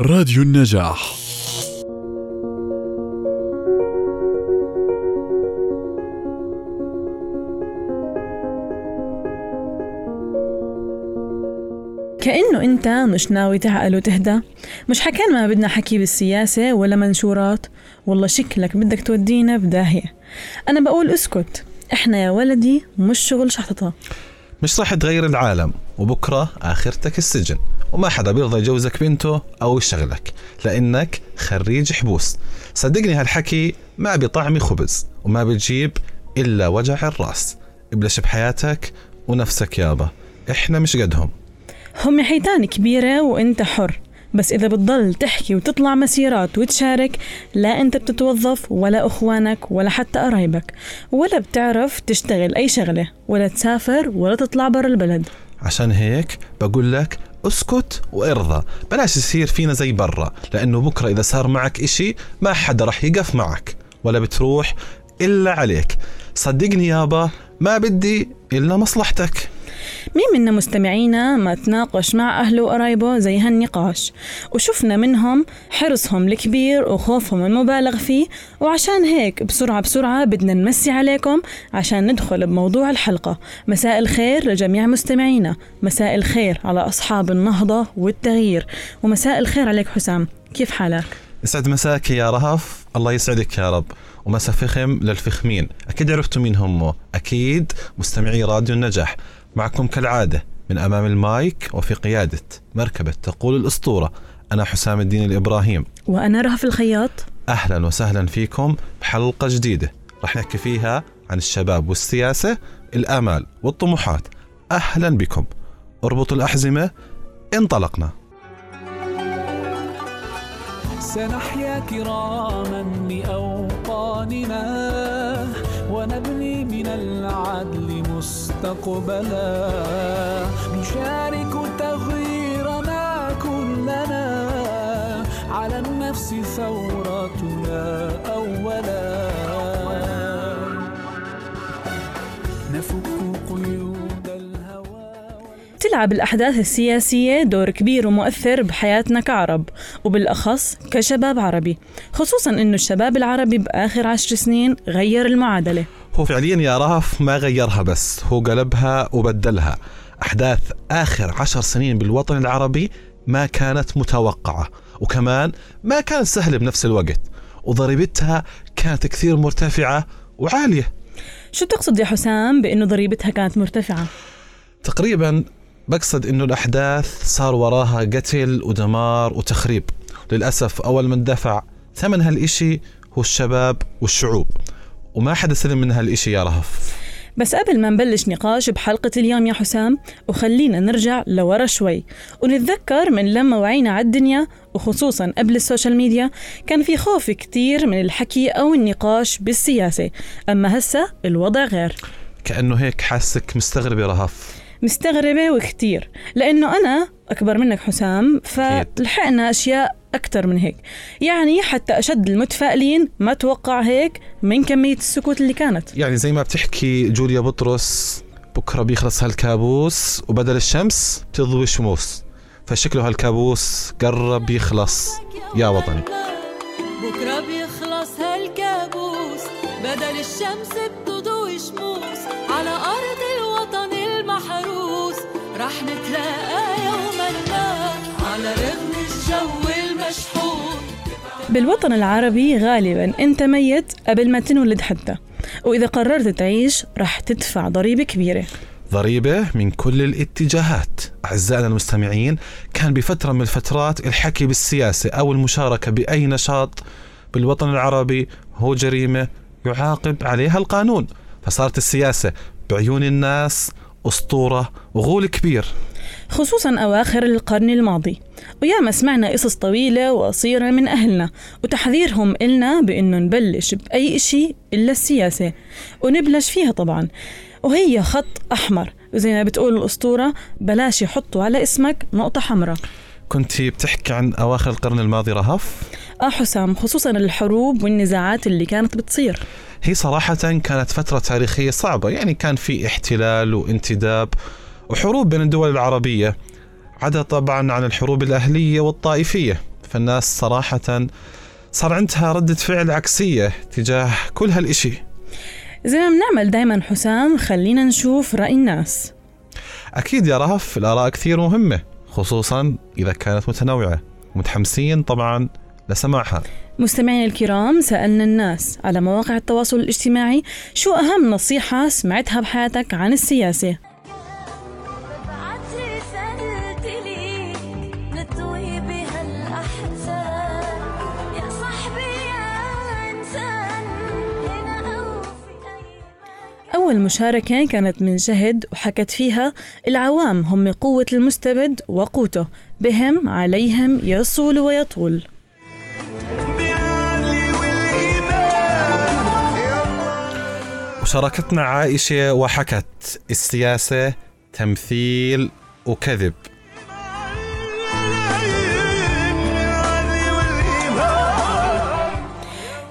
راديو النجاح. كأنه أنت مش ناوي تعقل وتهدى. مش حكينا ما بدنا حكي بالسياسة ولا منشورات. والله شكلك بدك تودينا بداهية. أنا بقول اسكت. إحنا يا ولدي مش شغل شحططة. مش راح تغير العالم. وبكرة آخرتك السجن. وما حدا بيرضى يجوزك بنته أو يشغلك لأنك خريج حبوس. صدقني هالحكي ما بيطعمي خبز وما بتجيب إلا وجع الرأس. ابلش بحياتك ونفسك يابا. إحنا مش قدهم. هم حيتان كبيرة وأنت حر بس إذا بتضل تحكي وتطلع مسيرات وتشارك لا أنت بتتوظف ولا أخوانك ولا حتى قرايبك ولا بتعرف تشتغل أي شغلة ولا تسافر ولا تطلع برا البلد. عشان هيك بقول لك اسكت وارضى. بلاش يصير فينا زي برا لأنه بكرة إذا صار معك إشي ما حدا رح يقف معك ولا بتروح إلا عليك. صدقني يابا ما بدي إلا مصلحتك. مين منا مستمعينا ما تناقش مع أهله وقرايبه زي هالنقاش؟ وشفنا منهم حرصهم الكبير وخوفهم المبالغ فيه وعشان هيك بسرعة بسرعة بدنا نمسي عليكم عشان ندخل بموضوع الحلقة. مساء الخير لجميع مستمعينا. مساء الخير على أصحاب النهضة والتغيير. ومساء الخير عليك حسام. كيف حالك؟ يسعد مساك يا رهف. الله يسعدك يا رب. ومسا فخم للفخمين. أكيد عرفتوا مين هم. أكيد مستمعي راديو النجاح. معكم كالعادة من أمام المايك وفي قيادة مركبة تقول الأسطورة. أنا حسام الدين الإبراهيم. وأنا رهف الخياط. أهلا وسهلا فيكم بحلقة جديدة. رح نحكي فيها عن الشباب والسياسة الآمال والطموحات. أهلا بكم. اربطوا الأحزمة. انطلقنا. سنحيا كراما لأوطاننا ونبني من العدل مستقبلا نشارك تغييرنا كلنا. على النفس ثورتنا أولا. نفك قيود تلعب الأحداث السياسية دور كبير ومؤثر بحياتنا كعرب وبالأخص كشباب عربي خصوصا أنه الشباب العربي بآخر عشر سنين غير المعادلة. هو فعليا يا رهف ما غيرها بس هو قلبها وبدلها. أحداث آخر عشر سنين بالوطن العربي ما كانت متوقعة وكمان ما كانت سهلة بنفس الوقت وضريبتها كانت كثير مرتفعة وعالية. شو تقصد يا حسام بأنه ضريبتها كانت مرتفعة؟ تقريبا بقصد إنه الأحداث صار وراها قتل ودمار وتخريب. للأسف أول من دفع ثمن هالإشي هو الشباب والشعوب. وما حدا سلم من هالإشي يا رهف. بس قبل ما نبلش نقاش بحلقة اليوم يا حسام وخلينا نرجع لورا شوي. ونتذكر من لما وعينا على الدنيا وخصوصا قبل السوشيال ميديا كان في خوف كتير من الحكي أو النقاش بالسياسة. أما هسا الوضع غير. كأنه هيك حاسك مستغرب يا رهف. مستغربة وكتير. لأنه أنا أكبر منك حسام فلحقنا أشياء أكتر من هيك. يعني حتى أشد المتفائلين ما توقع هيك من كمية السكوت اللي كانت. يعني زي ما بتحكي جوليا بطرس بكرة بيخلص هالكابوس وبدل الشمس تضوي شموس. فشكله هالكابوس قرب يخلص. يا وطني. بكرة بيخلص هالكابوس بدل الشمس بتضوي رح نتلاقى يوما ما على رغم الجو المشحون. بالوطن العربي غالبا أنت ميت قبل ما تنولد حتى وإذا قررت تعيش رح تدفع ضريبة كبيرة. ضريبة من كل الاتجاهات. أعزائنا المستمعين كان بفترة من الفترات الحكي بالسياسة أو المشاركة بأي نشاط بالوطن العربي هو جريمة يعاقب عليها القانون. فصارت السياسة بعيون الناس أسطورة وغول كبير. خصوصا أواخر القرن الماضي. وياما سمعنا قصص طويلة وقصيرة من أهلنا وتحذيرهم إلنا بإنه نبلش بأي إشي إلا السياسة. ونبلش فيها طبعا. وهي خط أحمر. وزي ما بتقول الأسطورة بلاش يحطوا على اسمك نقطة حمراء. كنت بتحكي عن أواخر القرن الماضي رهف؟ آه حسام خصوصا الحروب والنزاعات اللي كانت بتصير. هي صراحة كانت فترة تاريخية صعبة يعني كان في احتلال وانتداب وحروب بين الدول العربية عدا طبعا عن الحروب الأهلية والطائفية. فالناس صراحة صار عندها ردة فعل عكسية تجاه كل هالإشي. زي ما بنعمل دايما حسام خلينا نشوف رأي الناس. أكيد يا رهف الآراء كثير مهمة خصوصا إذا كانت متنوعة. متحمسين طبعا لسماعها. مستمعينا الكرام سألنا الناس على مواقع التواصل الاجتماعي شو أهم نصيحة سمعتها بحياتك عن السياسة؟ أول مشاركة كانت من جهد وحكت فيها العوام هم قوة المستبد وقوته بهم عليهم يصول ويطول. وشاركتنا عائشة وحكت السياسة تمثيل وكذب.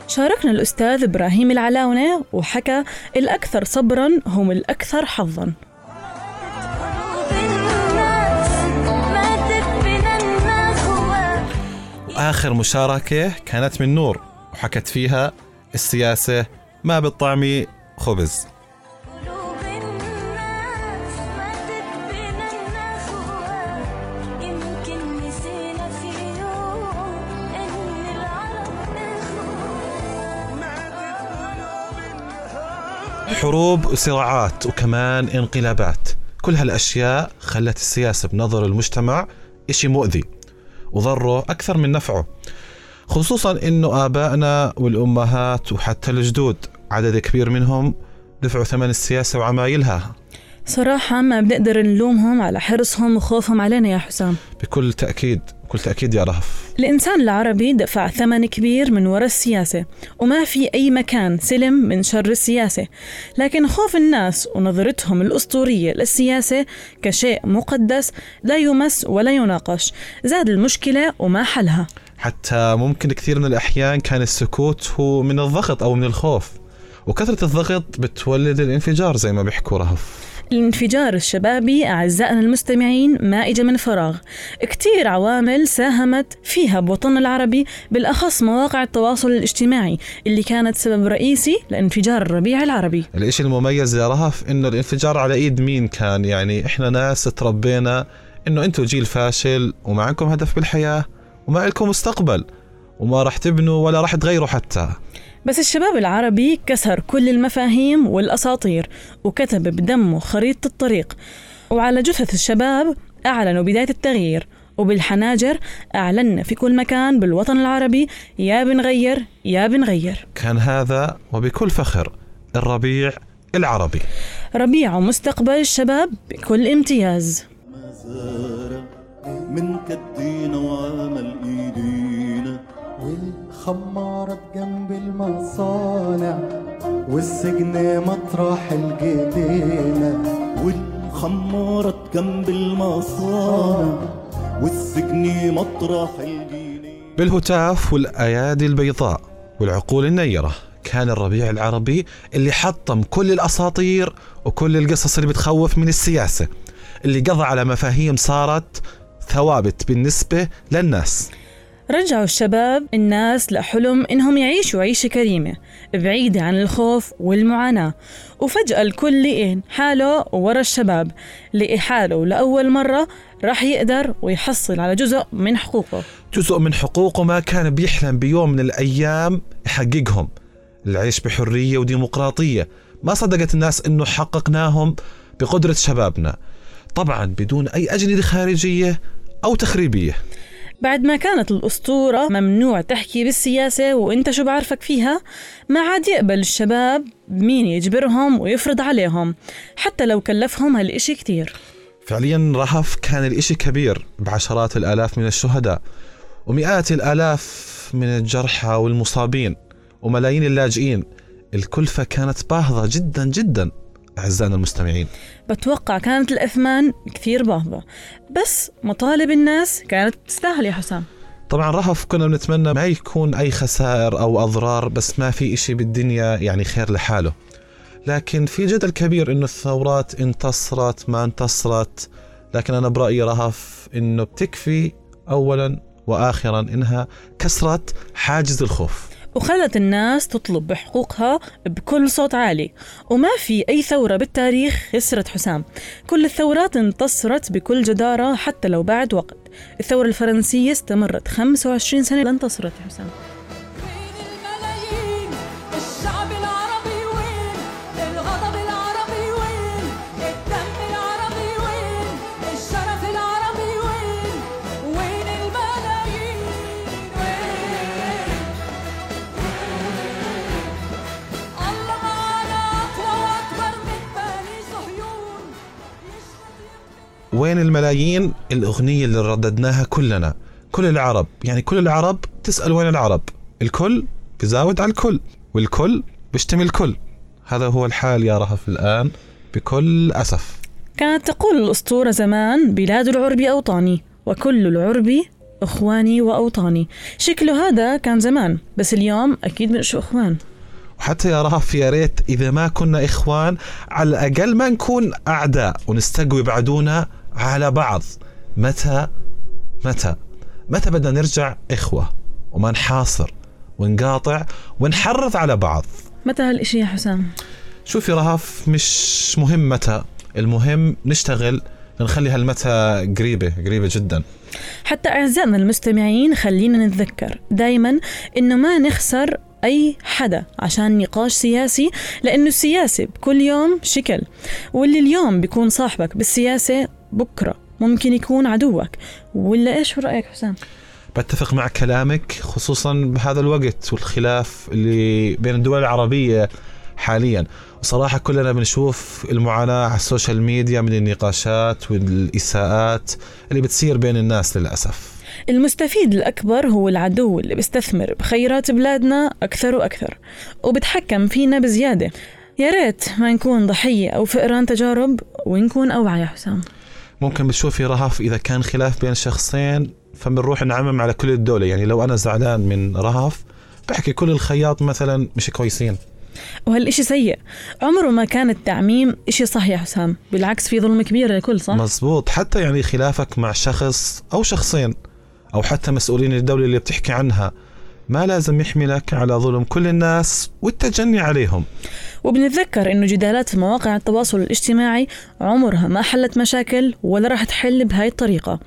شاركنا الأستاذ إبراهيم العلاونة وحكى الأكثر صبرا هم الأكثر حظا. وآخر مشاركة كانت من نور وحكت فيها السياسة ما بالطعم خبز. حروب وصراعات وكمان انقلابات. كل هالأشياء خلت السياسة بنظر المجتمع إشي مؤذي وضره أكثر من نفعه خصوصا إنه آبائنا والأمهات وحتى الجدود. عدد كبير منهم دفعوا ثمن السياسة وعمايلها. صراحة ما بنقدر نلومهم على حرصهم وخوفهم علينا يا حسام. بكل تأكيد بكل تأكيد يا رهف. الإنسان العربي دفع ثمن كبير من وراء السياسة وما في أي مكان سلم من شر السياسة. لكن خوف الناس ونظرتهم الأسطورية للسياسة كشيء مقدس لا يمس ولا يناقش زاد المشكلة وما حلها. حتى ممكن كثير من الأحيان كان السكوت هو من الضغط أو من الخوف. وكثرة الضغط بتولد الانفجار زي ما بيحكوا رهف. الانفجار الشبابي أعزائنا المستمعين ما إجا من فراغ. كتير عوامل ساهمت فيها بوطننا العربي بالأخص مواقع التواصل الاجتماعي اللي كانت سبب رئيسي لانفجار الربيع العربي. الإشي المميز يا رهف إنه الانفجار على إيد مين كان؟ يعني إحنا ناس تربينا إنه أنتوا جيل فاشل وما عندكم هدف بالحياة وما لكم مستقبل. وما راح تبنوا ولا راح تغيروا حتى. بس الشباب العربي كسر كل المفاهيم والأساطير وكتب بدمه خريطة الطريق. وعلى جثث الشباب أعلنوا بداية التغيير. وبالحناجر أعلنا في كل مكان بالوطن العربي يا بنغير يا بنغير. كان هذا وبكل فخر الربيع العربي. ربيع ومستقبل الشباب بكل امتياز. من كدينا وعمل ايدينا والخمارة جنب المصانع والسجن مطرح الجنينة والخمارة جنب المصانع والسجن مطرح الجنين بالهتاف والأيادي البيضاء والعقول النيرة كان الربيع العربي اللي حطم كل الأساطير وكل القصص اللي بتخوف من السياسة اللي قضى على مفاهيم صارت ثوابت بالنسبة للناس. رجعوا الشباب الناس لحلم إنهم يعيشوا عيشة كريمة بعيدة عن الخوف والمعاناة. وفجأة الكل لقين حاله ورا الشباب لقي حاله لأول مرة راح يقدر ويحصل على جزء من حقوقه. جزء من حقوقه ما كان بيحلم بيوم من الأيام يحققهم. العيش بحرية وديمقراطية. ما صدقت الناس إنه حققناهم بقدرة شبابنا. طبعا بدون أي أجندة خارجية أو تخريبية. بعد ما كانت الأسطورة ممنوع تحكي بالسياسة وإنت شو بعرفك فيها ما عاد يقبل الشباب مين يجبرهم ويفرض عليهم حتى لو كلفهم هالإشي كتير. فعليا رهف كان الإشي كبير بعشرات الآلاف من الشهداء ومئات الآلاف من الجرحى والمصابين وملايين اللاجئين. الكلفة كانت باهظة جدا جدا. أعزائنا المستمعين. بتوقع كانت الأثمان كثير باهظة بس مطالب الناس كانت تستاهل يا حسام. طبعا رهف كنا بنتمنى ما يكون أي خسائر أو أضرار بس ما في إشي بالدنيا يعني خير لحاله. لكن في جدل كبير إنه الثورات انتصرت ما انتصرت. لكن أنا برأيي رهف إنه بتكفي أولا وآخرا إنها كسرت حاجز الخوف. وخلت الناس تطلب بحقوقها بكل صوت عالي. وما في أي ثورة بالتاريخ خسرت حسام. كل الثورات انتصرت بكل جدارة حتى لو بعد وقت. الثورة الفرنسية استمرت 25 سنة انتصرت يا حسام. وين الملايين؟ الأغنية اللي رددناها كلنا. كل العرب. يعني كل العرب تسأل وين العرب؟ الكل بزاود على الكل. والكل بيشتمل الكل هذا هو الحال يا رهف الآن بكل أسف. كانت تقول الأسطورة زمان بلاد العرب أوطاني وكل العرب إخواني وأوطاني. شكله هذا كان زمان بس اليوم أكيد مش إخوان. وحتى يا رهف يا ريت إذا ما كنا إخوان على الأقل ما نكون أعداء ونستقوي بعدونا على بعض. متى؟ متى؟ متى بدنا نرجع إخوة وما نحاصر ونقاطع ونحرض على بعض؟ متى هالإشي يا حسام؟ شوفي رهف مش مهم متى المهم نشتغل نخلي هالمتى قريبة قريبة جدا. حتى أعزائنا المستمعين خلينا نتذكر دايما إنه ما نخسر أي حدا عشان نقاش سياسي لأنه السياسة بكل يوم شكل واللي اليوم بيكون صاحبك بالسياسة بكرة. ممكن يكون عدوك. ولا إيش رأيك حسام؟ بتفق مع كلامك خصوصا بهذا الوقت والخلاف اللي بين الدول العربية حاليا. وصراحة كلنا بنشوف المعاناة على السوشيال ميديا من النقاشات والإساءات اللي بتصير بين الناس للأسف. المستفيد الأكبر هو العدو اللي بيستثمر بخيرات بلادنا أكثر وأكثر وبتحكم فينا بزيادة. يا ريت ما نكون ضحية أو فئران تجارب ونكون أوعى يا حسام. ممكن بتشوفي رهف إذا كان خلاف بين شخصين فبنروح نعمم على كل الدولة. يعني لو أنا زعلان من رهف بحكي كل الخياط مثلا مش كويسين. وهالإشي سيء؟ عمره ما كان التعميم إشي صح يا حسام بالعكس في ظلم كبير للكل صح؟ مزبوط. حتى يعني خلافك مع شخص أو شخصين أو حتى مسؤولين الدولة اللي بتحكي عنها ما لازم يحملك على ظلم كل الناس والتجني عليهم. وبنتذكر إنه جدالات في مواقع التواصل الاجتماعي عمرها ما حلت مشاكل ولا راح تحل بهاي الطريقة.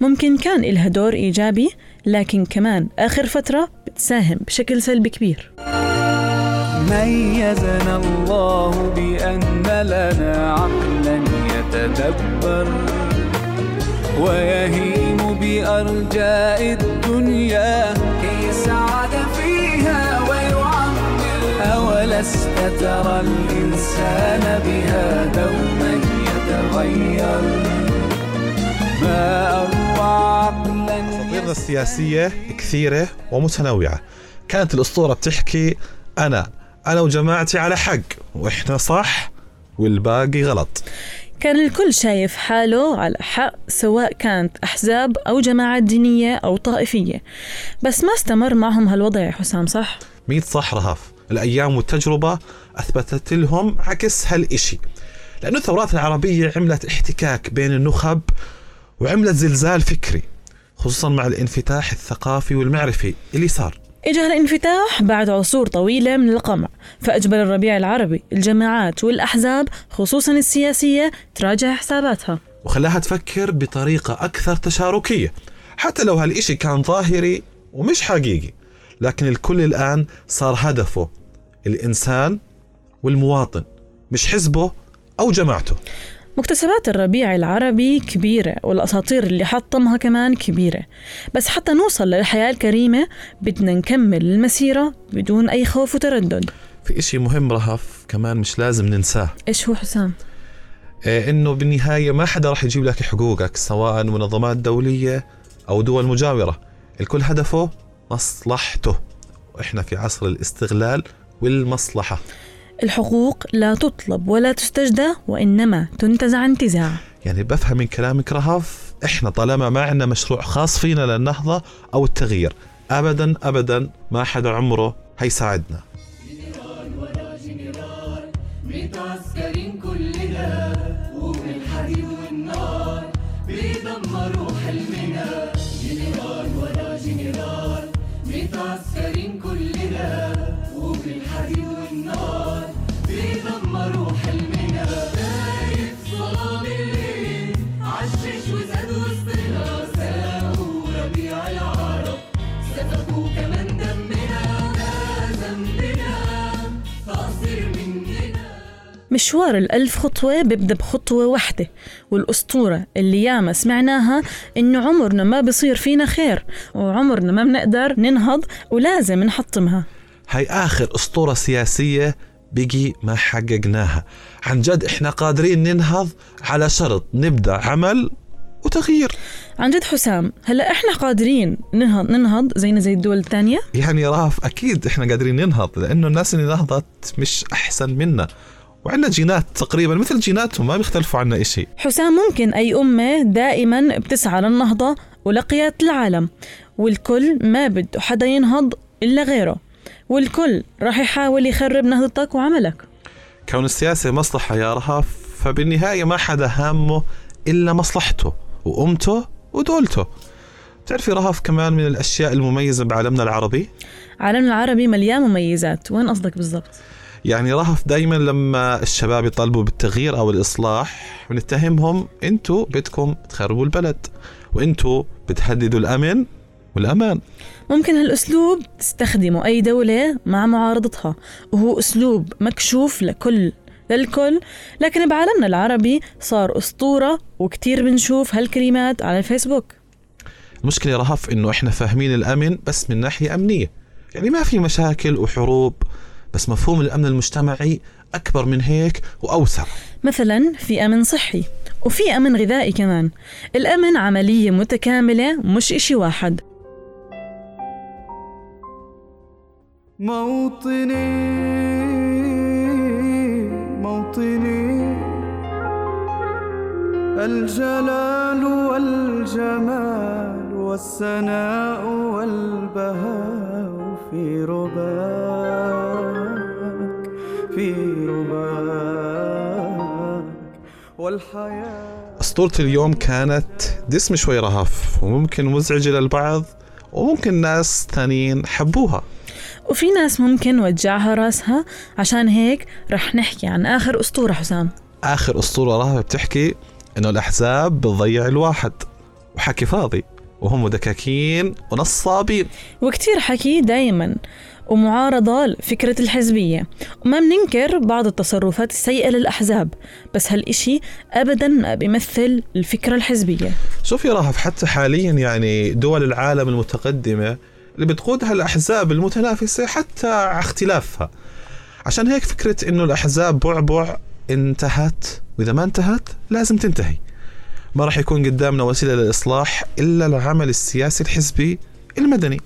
ممكن كان إلها دور إيجابي لكن كمان آخر فترة بتساهم بشكل سلبي كبير. ميزنا الله بأن لنا عقلا يتدبر ويهيم بأرجاء الدنيا أولست ترى الإنسان بها دوما يتغير ما أروع عقلا أساطيرنا السياسية كثيرة ومتنوعة. كانت الأسطورة بتحكي أنا أنا وجماعتي على حق وإحنا صح والباقي غلط. كان الكل شايف حاله على حق سواء كانت أحزاب أو جماعات دينية أو طائفية. بس ما استمر معهم هالوضع يا حسام صح؟ ميت صح رهف الأيام والتجربة أثبتت لهم عكس هالإشي. لأنه الثورات العربية عملت احتكاك بين النخب وعملت زلزال فكري خصوصا مع الانفتاح الثقافي والمعرفي اللي صار. إجا الانفتاح بعد عصور طويلة من القمع فأجبر الربيع العربي الجماعات والأحزاب خصوصا السياسية تراجع حساباتها. وخلاها تفكر بطريقة أكثر تشاركية حتى لو هالإشي كان ظاهري ومش حقيقي. لكن الكل الآن صار هدفه الإنسان والمواطن مش حزبه أو جماعته. مكتسبات الربيع العربي كبيرة والأساطير اللي حطمها كمان كبيرة. بس حتى نوصل للحياة الكريمة بدنا نكمل المسيرة بدون أي خوف وتردد. في إشي مهم رهف كمان مش لازم ننساه. إيش هو حسام؟ إيه إنه بالنهاية ما حدا راح يجيب لك حقوقك سواء منظمات دولية أو دول مجاورة. الكل هدفه مصلحته. وإحنا في عصر الاستغلال والمصلحة. الحقوق لا تطلب ولا تستجدى وإنما تنتزع انتزاع. يعني بفهم من كلامك رهف إحنا طالما ما عندنا مشروع خاص فينا للنهضة أو التغيير ابدا ابدا ما حدا عمره هيساعدنا متعسكرين كلنا وبالحديد والنار بيدمروا مشوار الألف خطوة بيبدأ بخطوة واحدة والأسطورة اللي ياما سمعناها إنه عمرنا ما بصير فينا خير وعمرنا ما بنقدر ننهض ولازم نحطمها. هاي آخر أسطورة سياسية بقي ما حققناها. عن جد إحنا قادرين ننهض على شرط نبدأ عمل وتغيير. عن جد حسام هلا إحنا قادرين ننهض ننهض زينا زي الدول الثانية؟ يعني رأف أكيد إحنا قادرين ننهض لأنه الناس اللي نهضت مش أحسن منا. وعندنا جينات تقريبا مثل جيناتهم ما بيختلفوا عنا إشي. حسام ممكن أي أمة دائما بتسعى للنهضة ولقيادة العالم والكل ما بده حدا ينهض إلا غيره والكل راح يحاول يخرب نهضتك وعملك. كون السياسة مصلحة يا رهف فبالنهاية ما حدا هامه إلا مصلحته وأمته ودولته. تعرفي رهف كمان من الأشياء المميزة بعالمنا العربي؟ عالمنا العربي مليان مميزات وين قصدك بالضبط؟ يعني رهف دايما لما الشباب يطالبوا بالتغيير أو الإصلاح بنتهمهم أنتوا بدكم تخربوا البلد وأنتوا بتهددوا الأمن والأمان. ممكن هالأسلوب تستخدمه أي دولة مع معارضتها وهو أسلوب مكشوف لكل للكل. لكن بعالمنا العربي صار أسطورة وكتير بنشوف هالكلمات على الفيسبوك. المشكلة يا رهف إنه إحنا فاهمين الأمن بس من ناحية أمنية. يعني ما في مشاكل وحروب بس مفهوم الأمن المجتمعي أكبر من هيك وأوسع. مثلا في أمن صحي وفي أمن غذائي كمان. الأمن عملية متكاملة مش إشي واحد. موطني موطني. الجلال والجمال والسناء والبهاء في رباك والحياة أسطورة اليوم كانت دسم شوي رهف وممكن مزعجة للبعض وممكن ناس ثانيين حبوها. وفي ناس ممكن وجعها راسها عشان هيك رح نحكي عن آخر أسطورة حسام. آخر أسطورة رهف بتحكي إنه الأحزاب بتضيع الواحد. وحكي فاضي وهم دكاكين ونصابين. وكتير حكي دايما. ومعارضة لفكرة الحزبية. وما بننكر بعض التصرفات السيئة للأحزاب بس هالإشي أبدا ما بيمثل الفكرة الحزبية. شوف يا رهف حتى حاليا يعني دول العالم المتقدمة اللي بتقودها الأحزاب المتنافسة حتى اختلافها. عشان هيك فكرة إنه الأحزاب بعبع انتهت وإذا ما انتهت لازم تنتهي. ما راح يكون قدامنا وسيلة للإصلاح إلا العمل السياسي الحزبي المدني.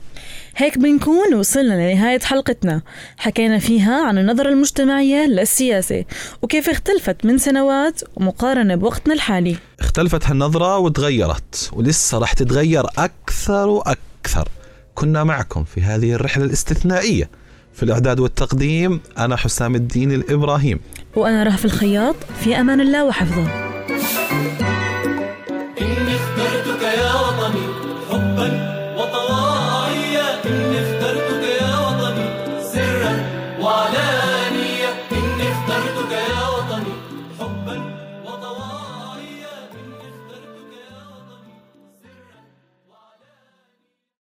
هيك بنكون وصلنا لنهاية حلقتنا. حكينا فيها عن النظرة المجتمعية للسياسة وكيف اختلفت من سنوات ومقارنة بوقتنا الحالي. اختلفت هالنظرة وتغيرت ولسه راح تتغير أكثر وأكثر. كنا معكم في هذه الرحلة الاستثنائية. في الإعداد والتقديم أنا حسام الدين الإبراهيم. وأنا رهف الخياط في أمان الله وحفظه.